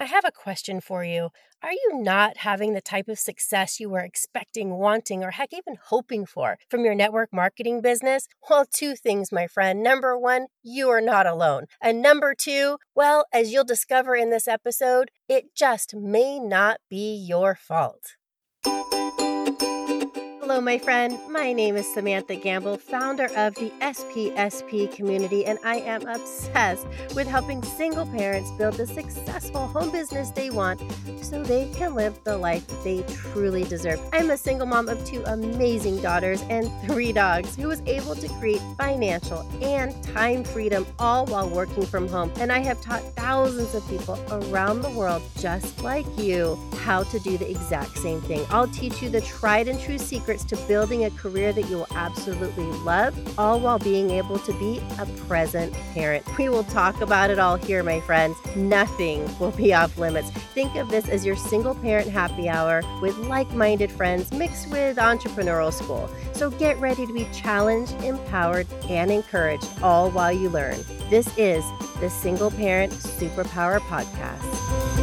I have a question for you. Are you not having the type of success you were expecting, wanting, or heck, even hoping for from your network marketing business? Well, two things, my friend. Number one, you are not alone. And number two, well, as you'll discover in this episode, it just may not be your fault. Hello, my friend. My name is Samantha Gamble, founder of the SPSP community, and I am obsessed with helping single parents build the successful home business they want so they can live the life they truly deserve. I'm a single mom of two amazing daughters and three dogs who was able to create financial and time freedom all while working from home. And I have taught thousands of people around the world, just like you, how to do the exact same thing. I'll teach you the tried and true to building a career that you will absolutely love, all while being able to be a present parent. We will talk about it all here, my friends. Nothing will be off limits. Think of this as your single parent happy hour with like minded friends mixed with entrepreneurial school. So get ready to be challenged, empowered, and encouraged all while you learn. This is the Single Parent Superpower Podcast.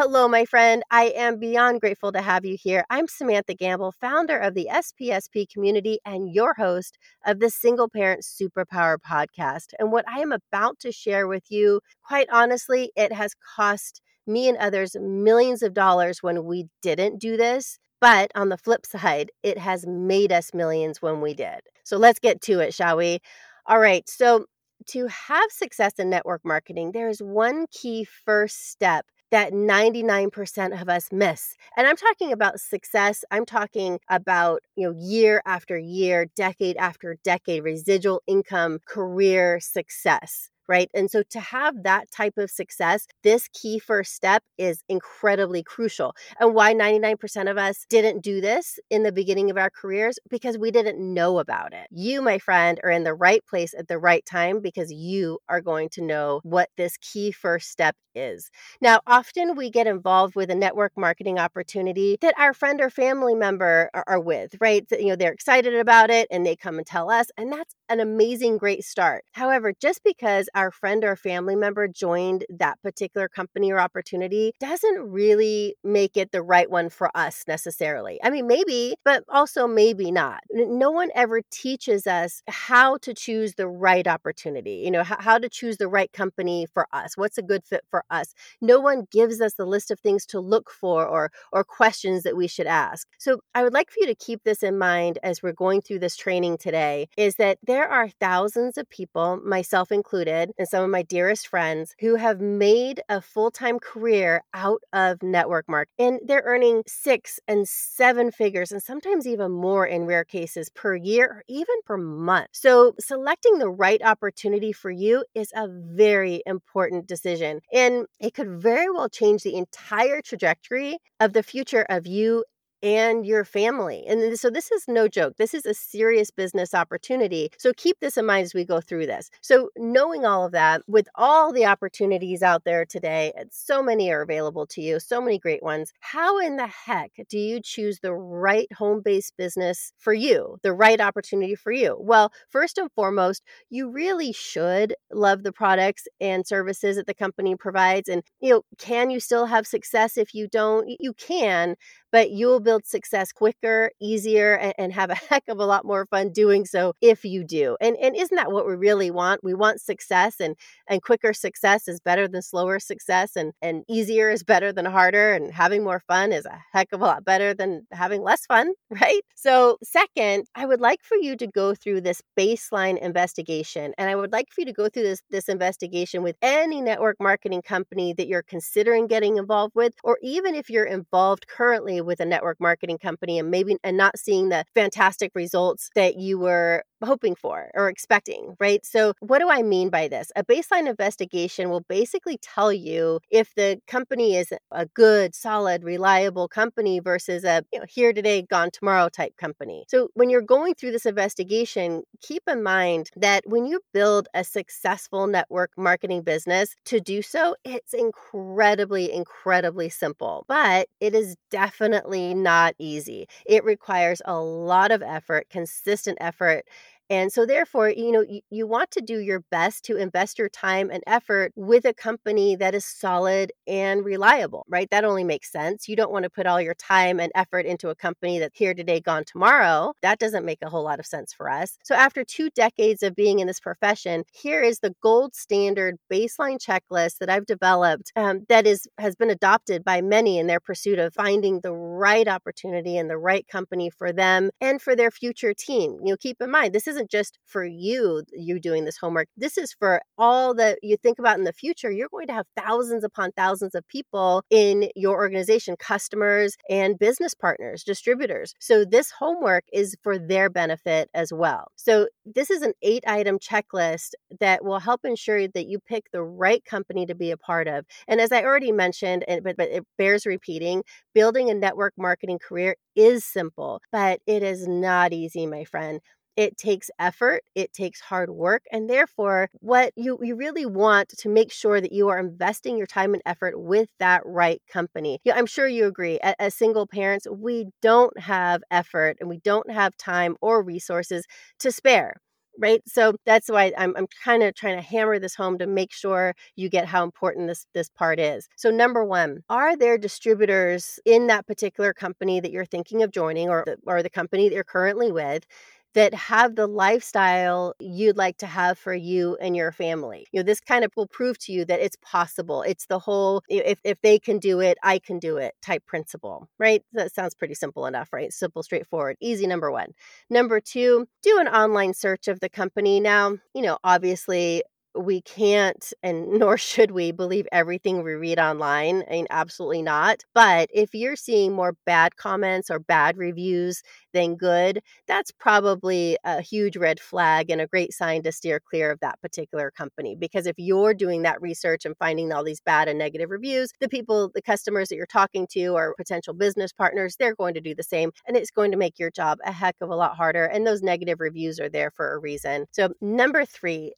Hello, my friend. I am beyond grateful to have you here. I'm Samantha Gamble, founder of the SPSP community and your host of the Single Parent Superpower podcast. And what I am about to share with you, quite honestly, it has cost me and others millions of dollars when we didn't do this. But on the flip side, it has made us millions when we did. So let's get to it, shall we? All right. So, to have success in network marketing, there is one key first step that 99% of us miss. And I'm talking about success. I'm talking about, you know, year after year, decade after decade, residual income, career success right? And so to have that type of success, this key first step is incredibly crucial. And why 99% of us didn't do this in the beginning of our careers? Because we didn't know about it. You, my friend, are in the right place at the right time because you are going to know what this key first step is. Now, often we get involved with a network marketing opportunity that our friend or family member are, are with, right? you know, they're excited about it and they come and tell us, and that's an amazing, great start. However, just because our friend or family member joined that particular company or opportunity doesn't really make it the right one for us necessarily. I mean, maybe, but also maybe not. No one ever teaches us how to choose the right opportunity, you know, how to choose the right company for us. What's a good fit for us? No one gives us the list of things to look for or or questions that we should ask. So, I would like for you to keep this in mind as we're going through this training today is that there are thousands of people, myself included, and some of my dearest friends who have made a full time career out of network marketing. And they're earning six and seven figures, and sometimes even more in rare cases per year or even per month. So, selecting the right opportunity for you is a very important decision. And it could very well change the entire trajectory of the future of you and your family. And so this is no joke. This is a serious business opportunity. So keep this in mind as we go through this. So knowing all of that, with all the opportunities out there today, so many are available to you, so many great ones. How in the heck do you choose the right home-based business for you, the right opportunity for you? Well, first and foremost, you really should love the products and services that the company provides and you know, can you still have success if you don't? You can, but you'll build success quicker, easier, and, and, have a heck of a lot more fun doing so if you do. And and isn't that what we really want? We want success and and quicker success is better than slower success and and easier is better than harder and having more fun is a heck of a lot better than having less fun, right? So, second, I would like for you to go through this baseline investigation and I would like for you to go through this this investigation with any network marketing company that you're considering getting involved with or even if you're involved currently with a network marketing company and maybe and not seeing the fantastic results that you were hoping for or expecting, right? So, what do I mean by this? A baseline investigation will basically tell you if the company is a good, solid, reliable company versus a you know, here today, gone tomorrow type company. So, when you're going through this investigation, keep in mind that when you build a successful network marketing business, to do so, it's incredibly, incredibly simple, but it is definitely not easy. It requires a lot of effort, consistent effort And so, therefore, you know, you, you want to do your best to invest your time and effort with a company that is solid and reliable, right? That only makes sense. You don't want to put all your time and effort into a company that's here today, gone tomorrow. That doesn't make a whole lot of sense for us. So, after two decades of being in this profession, here is the gold standard baseline checklist that I've developed um, that is has been adopted by many in their pursuit of finding the right opportunity and the right company for them and for their future team. You know, keep in mind this isn't just for you you doing this homework. This is for all that you think about in the future. You're going to have thousands upon thousands of people in your organization, customers and business partners, distributors. So this homework is for their benefit as well. So this is an 8 item checklist that will help ensure that you pick the right company to be a part of. And as I already mentioned, but, but it bears repeating, building a network marketing career is simple, but it is not easy, my friend. It takes effort, it takes hard work, and therefore, what you, you really want to make sure that you are investing your time and effort with that right company. Yeah, I'm sure you agree. As, single parents, we don't have effort and we don't have time or resources to spare right so that's why i'm, I'm kind of trying to hammer this home to make sure you get how important this this part is so number one are there distributors in that particular company that you're thinking of joining or, or the company that you're currently with that have the lifestyle you'd like to have for you and your family. You know, this kind of will prove to you that it's possible. It's the whole if if they can do it, I can do it type principle, right? That sounds pretty simple enough, right? Simple, straightforward, easy number 1. Number 2, do an online search of the company. Now, you know, obviously we can't and nor should we believe everything we read online. I mean, absolutely not. But if you're seeing more bad comments or bad reviews than good, that's probably a huge red flag and a great sign to steer clear of that particular company. Because if you're doing that research and finding all these bad and negative reviews, the people, the customers that you're talking to or potential business partners, they're going to do the same. And it's going to make your job a heck of a lot harder. And those negative reviews are there for a reason. So, number three,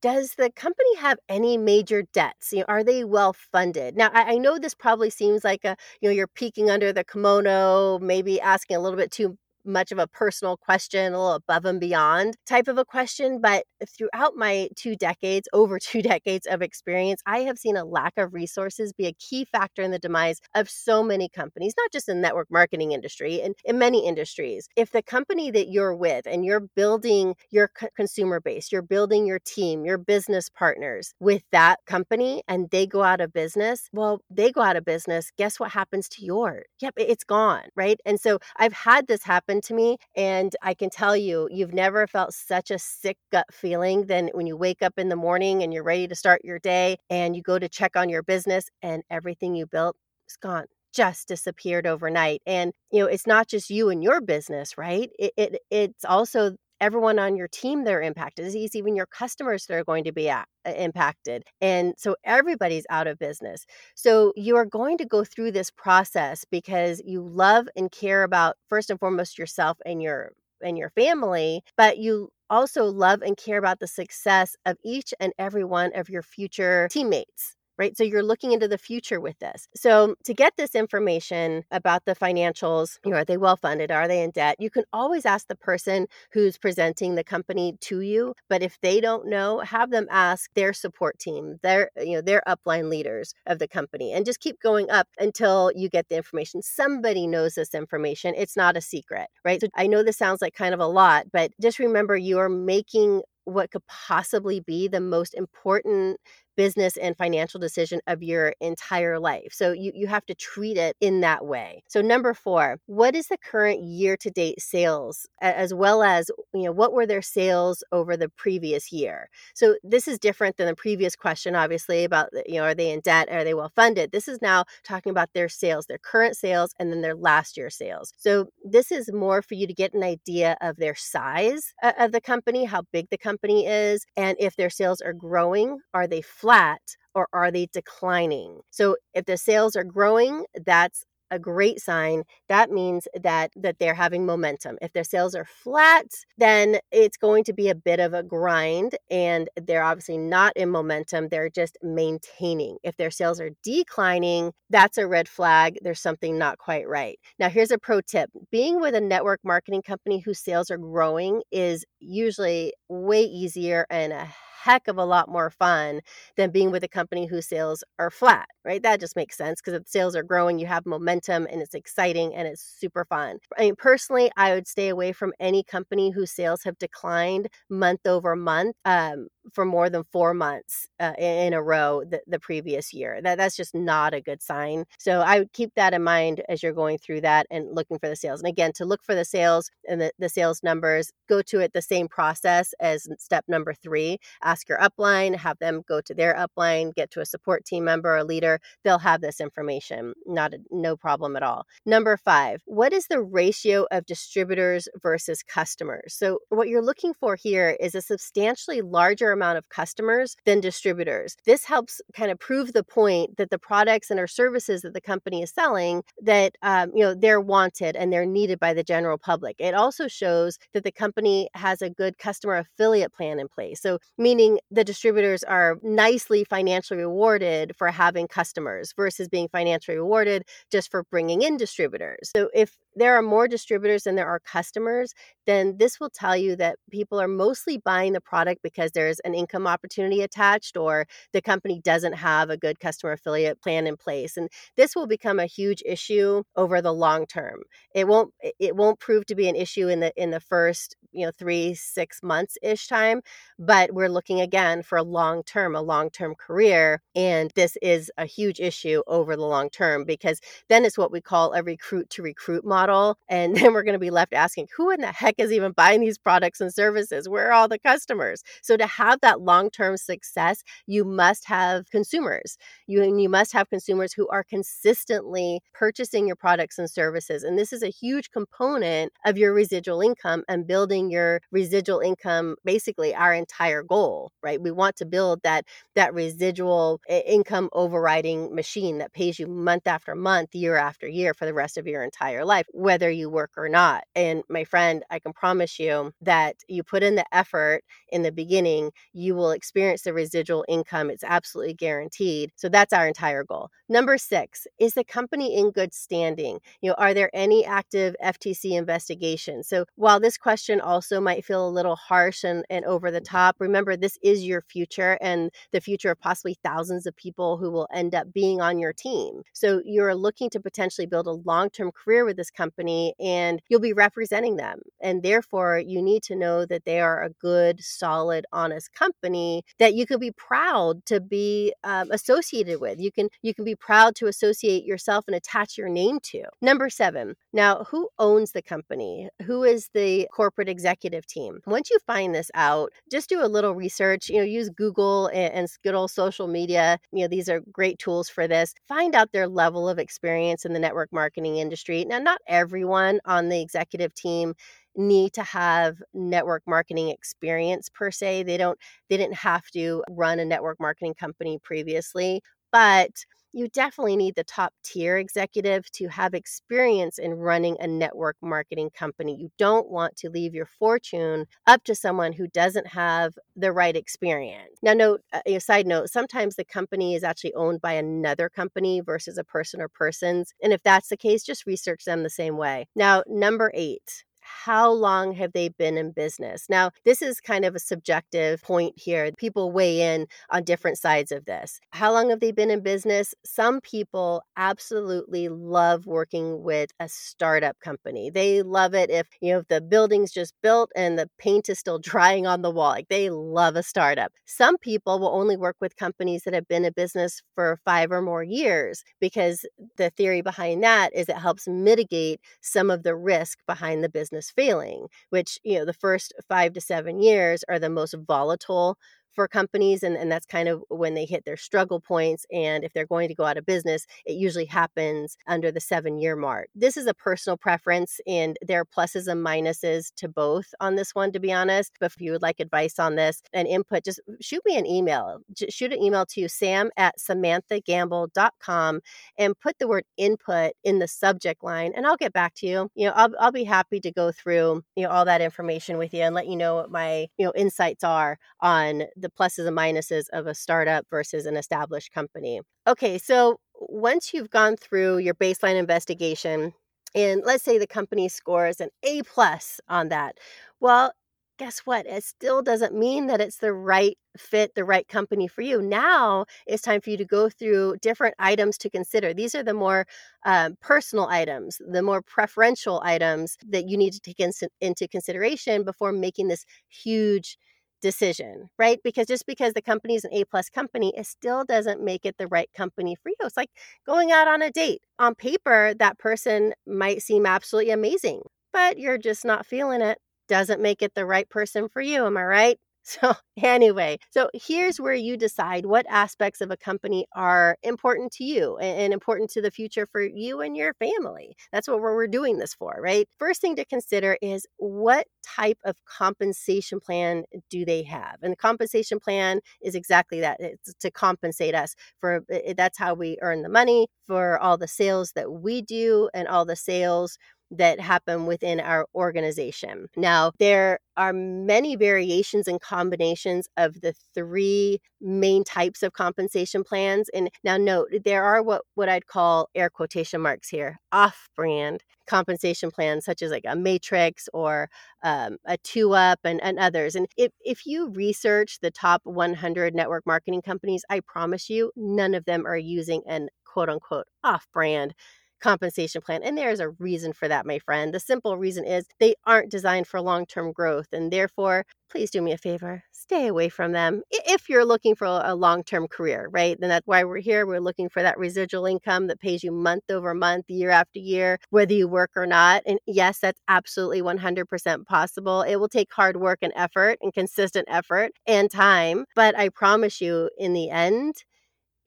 does the company have any major debts? You know, are they well funded? Now, I, I, know this probably seems like a you know you're peeking under the kimono, maybe asking a little bit too much of a personal question, a little above and beyond type of a question. But throughout my two decades, over two decades of experience, I have seen a lack of resources be a key factor in the demise of so many companies, not just in network marketing industry, and in many industries. If the company that you're with and you're building your c- consumer base, you're building your team, your business partners with that company, and they go out of business, well, they go out of business. Guess what happens to yours? Yep, it's gone, right? And so I've had this happen to me. And I can tell you, you've never felt such a sick gut feeling than when you wake up in the morning and you're ready to start your day and you go to check on your business and everything you built is gone just disappeared overnight and you know it's not just you and your business right it, it it's also everyone on your team they're impacted. It's even your customers that are going to be a- uh, impacted. And so everybody's out of business. So you are going to go through this process because you love and care about first and foremost yourself and your and your family, but you also love and care about the success of each and every one of your future teammates right? So you're looking into the future with this. So to get this information about the financials, you know, are they well funded? Are they in debt? You can always ask the person who's presenting the company to you. But if they don't know, have them ask their support team, their, you know, their upline leaders of the company and just keep going up until you get the information. Somebody knows this information. It's not a secret, right? So I know this sounds like kind of a lot, but just remember you are making what could possibly be the most important business and financial decision of your entire life. So you, you have to treat it in that way. So number four, what is the current year to date sales as well as, you know, what were their sales over the previous year? So this is different than the previous question, obviously, about, you know, are they in debt? Are they well funded? This is now talking about their sales, their current sales, and then their last year sales. So this is more for you to get an idea of their size uh, of the company, how big the company is, and if their sales are growing, are they flat? or are they declining? So if the sales are growing, that's a great sign. That means that that they're having momentum. If their sales are flat, then it's going to be a bit of a grind and they're obviously not in momentum. They're just maintaining. If their sales are declining, that's a red flag. There's something not quite right. Now, here's a pro tip. Being with a network marketing company whose sales are growing is usually way easier and a heck of a lot more fun than being with a company whose sales are flat, right? That just makes sense because if sales are growing, you have momentum and it's exciting and it's super fun. I mean, personally, I would stay away from any company whose sales have declined month over month um, for more than four months uh, in a row the, the previous year. That, that's just not a good sign. So I would keep that in mind as you're going through that and looking for the sales. And again, to look for the sales and the, the sales numbers, go to it the same process as step number three ask your upline, have them go to their upline, get to a support team member or leader. They'll have this information. Not a, no problem at all. Number five, what is the ratio of distributors versus customers? So, what you're looking for here is a substantially larger amount of customers than distributors. This helps kind of prove the point that the products and or services that the company is selling that um, you know they're wanted and they're needed by the general public. It also shows that the company has a good customer affiliate plan in place. So, meaning meaning the distributors are nicely financially rewarded for having customers versus being financially rewarded just for bringing in distributors. So if there are more distributors than there are customers, then this will tell you that people are mostly buying the product because there's an income opportunity attached or the company doesn't have a good customer affiliate plan in place. And this will become a huge issue over the long term. It won't it won't prove to be an issue in the in the first, you know, 3 6 months ish time, but we're looking again for a long term, a long term career, and this is a huge issue over the long term because then it's what we call a recruit to recruit model. And then we're going to be left asking, who in the heck is even buying these products and services? Where are all the customers? So to have that long term success, you must have consumers. You, you must have consumers who are consistently purchasing your products and services. And this is a huge component of your residual income and building your residual income, basically our entire goal, right? We want to build that, that residual income overriding machine that pays you month after month, year after year for the rest of your entire life whether you work or not. And my friend, I can promise you that you put in the effort in the beginning, you will experience the residual income. It's absolutely guaranteed. So that's our entire goal. Number six, is the company in good standing? You know, are there any active FTC investigations? So while this question also might feel a little harsh and, and over the top, remember this is your future and the future of possibly thousands of people who will end up being on your team. So you're looking to potentially build a long term career with this company and you'll be representing them. And therefore, you need to know that they are a good, solid, honest company that you can be proud to be um, associated with. You can you can be proud to associate yourself and attach your name to. Number seven. Now, who owns the company? Who is the corporate executive team? Once you find this out, just do a little research. You know, use Google and, and good old social media. You know, these are great tools for this. Find out their level of experience in the network marketing industry. Now, not everyone on the executive team need to have network marketing experience per se they don't they didn't have to run a network marketing company previously but you definitely need the top tier executive to have experience in running a network marketing company. You don't want to leave your fortune up to someone who doesn't have the right experience. Now, note uh, a side note: sometimes the company is actually owned by another company versus a person or persons, and if that's the case, just research them the same way. Now, number eight how long have they been in business? Now, this is kind of a subjective point here. People weigh in on different sides of this. How long have they been in business? Some people absolutely love working with a startup company. They love it if, you know, if the building's just built and the paint is still drying on the wall. Like they love a startup. Some people will only work with companies that have been in business for 5 or more years because the theory behind that is it helps mitigate some of the risk behind the business business failing, which, you know, the first five to seven years are the most volatile for companies and, and that's kind of when they hit their struggle points and if they're going to go out of business it usually happens under the seven year mark. This is a personal preference and there are pluses and minuses to both on this one to be honest but if you would like advice on this and input just shoot me an email. Just shoot an email to sam at samanthagamble.com and put the word input in the subject line and i'll get back to you. You know i'll, I'll be happy to go through you know all that information with you and let you know what my you know insights are on the pluses and minuses of a startup versus an established company. Okay, so once you've gone through your baseline investigation, and let's say the company scores an A plus on that, well, guess what? It still doesn't mean that it's the right fit, the right company for you. Now it's time for you to go through different items to consider. These are the more um, personal items, the more preferential items that you need to take in, into consideration before making this huge decision, right? Because just because the company is an A plus company, it still doesn't make it the right company for you. It's like going out on a date. On paper, that person might seem absolutely amazing, but you're just not feeling it. Doesn't make it the right person for you. Am I right? So, anyway, so here's where you decide what aspects of a company are important to you and, important to the future for you and your family. That's what we're, doing this for, right? First thing to consider is what type of compensation plan do they have? And the compensation plan is exactly that it's to compensate us for that's how we earn the money for all the sales that we do and all the sales that happen within our organization. Now, there are many variations and combinations of the three main types of compensation plans. And now, note, there are what, what I'd call air quotation marks here off brand compensation plans, such as like a matrix or um, a two up and, and others. And if, if you research the top 100 network marketing companies, I promise you, none of them are using an quote unquote off brand compensation plan. And there's a reason for that, my friend. The simple reason is they aren't designed for long term growth. And therefore, please do me a favor stay away from them if you're looking for a long term career, right? And that's why we're here. We're looking for that residual income that pays you month over month, year after year, whether you work or not. And yes, that's absolutely 100% possible. It will take hard work and effort and consistent effort and time. But I promise you, in the end,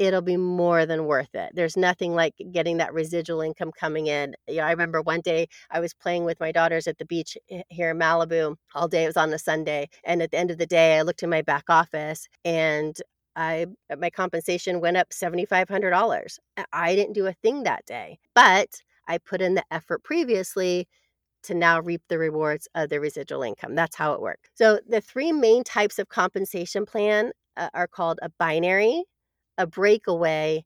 it'll be more than worth it. There's nothing like getting that residual income coming in. Yeah, I remember one day I was playing with my daughters at the beach here in Malibu all day. It was on a Sunday, and at the end of the day, I looked in my back office and I my compensation went up seventy five hundred dollars. I didn't do a thing that day, but I put in the effort previously to now reap the rewards of the residual income. That's how it works. So the three main types of compensation plan uh, are called a binary, a breakaway,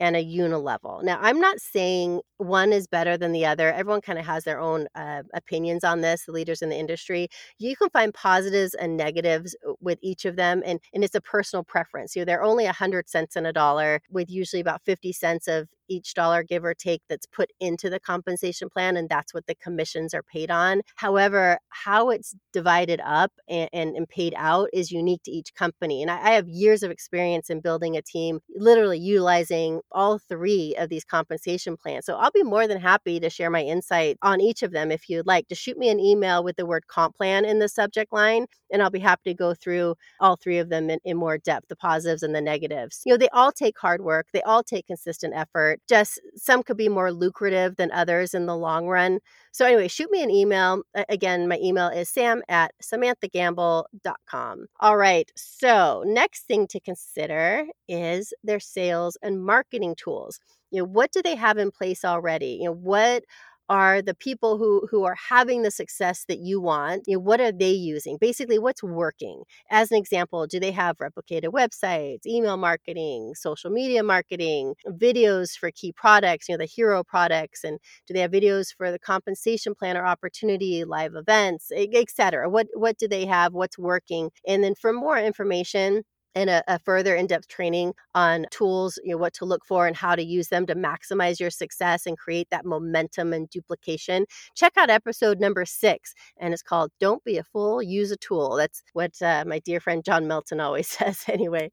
and a unilevel. Now, I'm not saying one is better than the other. Everyone kind of has their own uh, opinions on this, the leaders in the industry. You can find positives and negatives uh, with each of them, and, and it's a personal preference. You know, they're only 100 cents in a dollar, with usually about 50 cents of each dollar give or take that's put into the compensation plan and that's what the commissions are paid on. However how it's divided up and, and, and paid out is unique to each company and I, I, have years of experience in building a team literally utilizing all three of these compensation plans. So i'll be more than happy to share my insight on each of them if you'd like. To shoot me an email with the word comp plan in the subject line and i'll be happy to go through all three of them in, in more depth the positives and the negatives. You know they all take hard work they all take consistent effort just some could be more lucrative than others in the long run. So, anyway, shoot me an email. Again, my email is sam at samanthagamble.com. All right. So, next thing to consider is their sales and marketing tools. You know, what do they have in place already? You know, what are the people who who are having the success that you want you know, what are they using? Basically what's working? As an example do they have replicated websites email marketing social media marketing videos for key products you know the hero products and do they have videos for the compensation plan or opportunity live events etc what what do they have? What's working? And then for more information and a, a further in-depth training on tools you know what to look for and how to use them to maximize your success and create that momentum and duplication check out episode number six and it's called don't be a fool use a tool. That's what uh, my dear friend john melton always says anyway.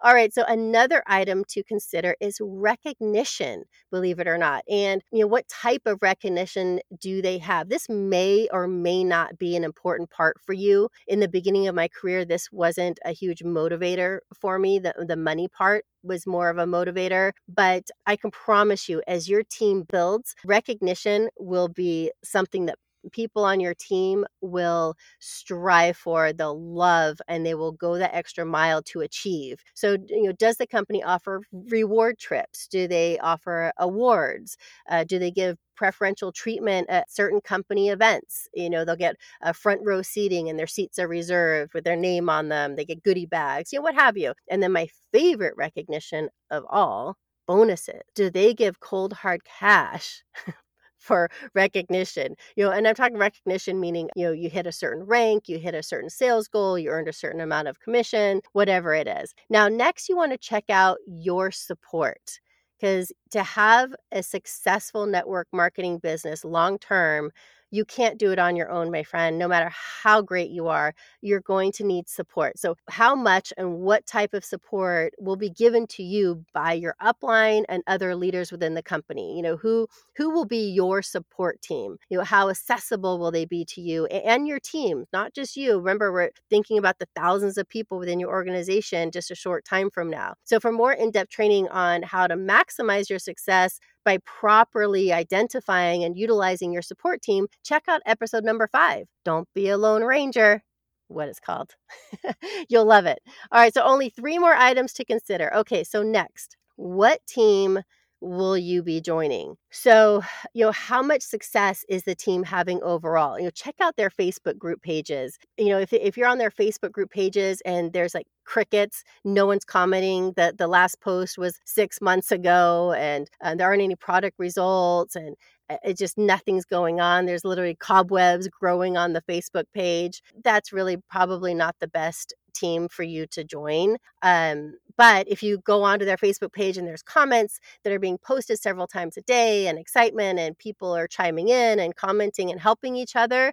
All right so another item to consider is recognition believe it or not and you know what type of recognition do they have? This may or may not be an important part for you. In the beginning of my career this wasn't a huge motivator motivator for me. The, the money part was more of a motivator. But I can promise you, as your team builds, recognition will be something that people on your team will strive for they'll love and they will go that extra mile to achieve so you know does the company offer reward trips do they offer awards uh, do they give preferential treatment at certain company events. You know, they'll get a front row seating and their seats are reserved with their name on them. They get goodie bags, you know, what have you. And then my favorite recognition of all bonuses. Do they give cold hard cash? for recognition you know and i'm talking recognition meaning you know you hit a certain rank you hit a certain sales goal you earned a certain amount of commission whatever it is. Now next you want to check out your support because to have a successful network marketing business long term you can't do it on your own, my friend. No matter how great you are, you're going to need support. So, how much and what type of support will be given to you by your upline and other leaders within the company? You know, who who will be your support team? You know, how accessible will they be to you and your team, not just you. Remember, we're thinking about the thousands of people within your organization just a short time from now. So, for more in-depth training on how to maximize your success, by properly identifying and utilizing your support team, check out episode number five Don't Be a Lone Ranger. What it's called. You'll love it. All right, so only three more items to consider. Okay, so next, what team will you be joining? So, you know, how much success is the team having overall? You know, check out their Facebook group pages. You know, if, if you're on their Facebook group pages and there's like crickets, no one's commenting that the last post was six months ago and, and there aren't any product results and uh, it just nothing's going on. There's literally cobwebs growing on the Facebook page. That's really probably not the best team for you to join. Um, but if you go onto their Facebook page and there's comments that are being posted several times a day and excitement and people are chiming in and commenting and helping each other,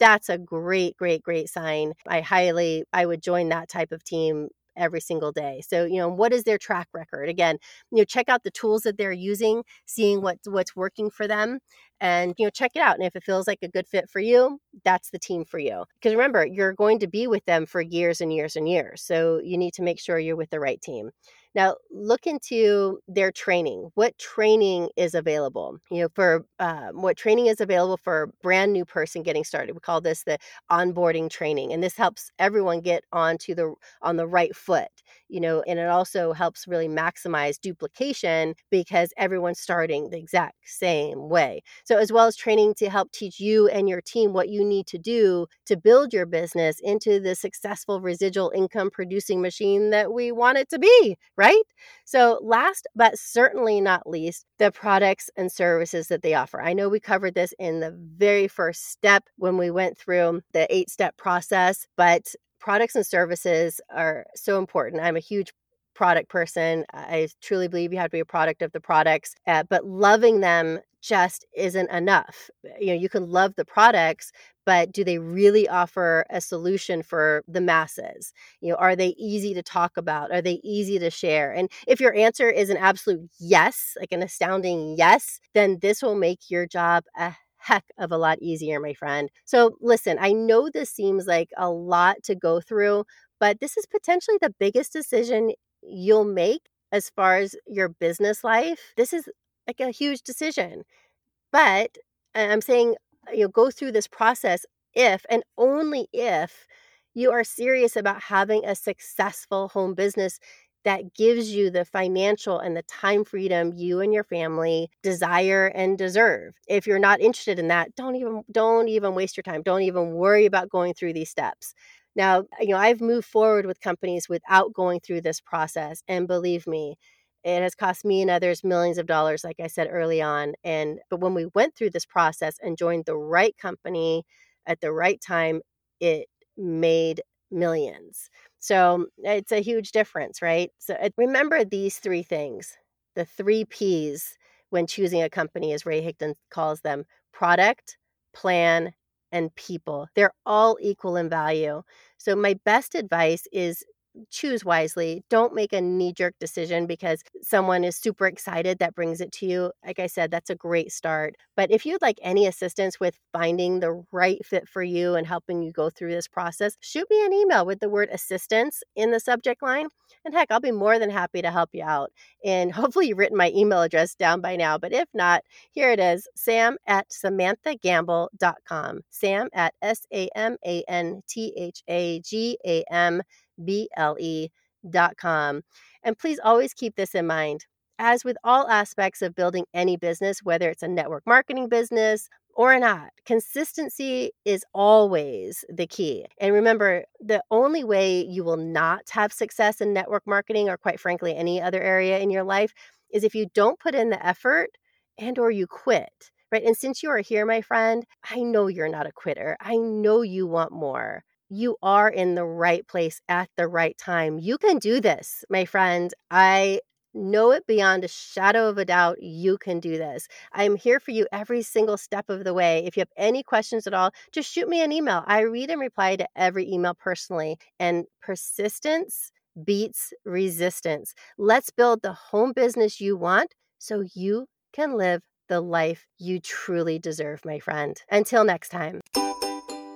that's a great, great, great sign. I highly, I would join that type of team every single day. So, you know, what is their track record? Again, you know, check out the tools that they're using, seeing what what's working for them and you know check it out and if it feels like a good fit for you that's the team for you because remember you're going to be with them for years and years and years so you need to make sure you're with the right team now, look into their training. What training is available? You know, for uh, what training is available for a brand new person getting started. We call this the onboarding training, and this helps everyone get onto the on the right foot. You know, and it also helps really maximize duplication because everyone's starting the exact same way. So, as well as training to help teach you and your team what you need to do to build your business into the successful residual income producing machine that we want it to be right? So, last but certainly not least, the products and services that they offer. I know we covered this in the very first step when we went through the eight step process, but products and services are so important. I'm a huge product person. I truly believe you have to be a product of the products, uh, but loving them just isn't enough. You know, you can love the products, but do they really offer a solution for the masses? You know, are they easy to talk about? Are they easy to share? And if your answer is an absolute yes, like an astounding yes, then this will make your job a heck of a lot easier, my friend. So, listen, I know this seems like a lot to go through, but this is potentially the biggest decision you'll make as far as your business life. This is like a huge decision. But I'm saying, uh, you know, go through this process if and only if you are serious about having a successful home business that gives you the financial and the time freedom you and your family desire and deserve. If you're not interested in that, don't even don't even waste your time. Don't even worry about going through these steps. Now, you know, I've moved forward with companies without going through this process and believe me, it has cost me and others millions of dollars like I said early on and but when we went through this process and joined the right company at the right time, it made millions. So it's a huge difference, right? So remember these three things the three P's when choosing a company, as Ray Higdon calls them product, plan, and people. They're all equal in value. So, my best advice is choose wisely. Don't make a knee jerk decision because someone is super excited that brings it to you. Like I said, that's a great start. But if you'd like any assistance with finding the right fit for you and helping you go through this process, shoot me an email with the word assistance in the subject line. And heck, I'll be more than happy to help you out. And hopefully, you've written my email address down by now. But if not, here it is sam at samanthagamble.com. Sam at S A M A N T H A G A M ble.com. And please always keep this in mind. As with all aspects of building any business, whether it's a network marketing business or not, consistency is always the key. And remember, the only way you will not have success in network marketing or quite frankly any other area in your life is if you don't put in the effort and or you quit. Right? And since you are here, my friend, I know you're not a quitter. I know you want more you are in the right place at the right time. You can do this, my friend. I know it beyond a shadow of a doubt. You can do this. I'm here for you every single step of the way. If you have any questions at all, just shoot me an email. I read and reply to every email personally. And persistence beats resistance. Let's build the home business you want so you can live the life you truly deserve, my friend. Until next time.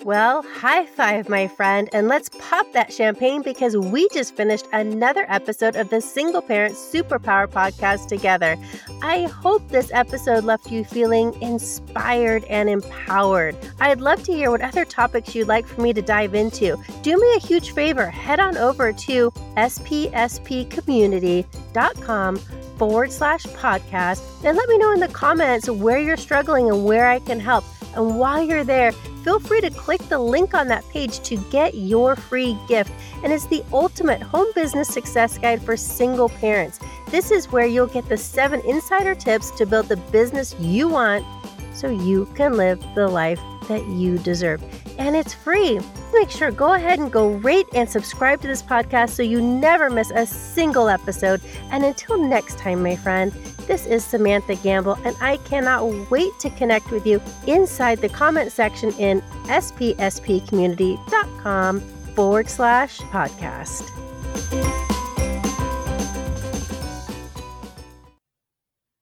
Well, high five, my friend, and let's pop that champagne because we just finished another episode of the Single Parent Superpower podcast together. I hope this episode left you feeling inspired and empowered. I'd love to hear what other topics you'd like for me to dive into. Do me a huge favor, head on over to spspcommunity.com forward slash podcast and let me know in the comments where you're struggling and where I can help. And while you're there, feel free to click the link on that page to get your free gift. And it's the ultimate home business success guide for single parents. This is where you'll get the seven insider tips to build the business you want so you can live the life that you deserve. And it's free. Make sure go ahead and go rate and subscribe to this podcast so you never miss a single episode. And until next time, my friend, this is Samantha Gamble, and I cannot wait to connect with you inside the comment section in spspcommunity.com forward slash podcast.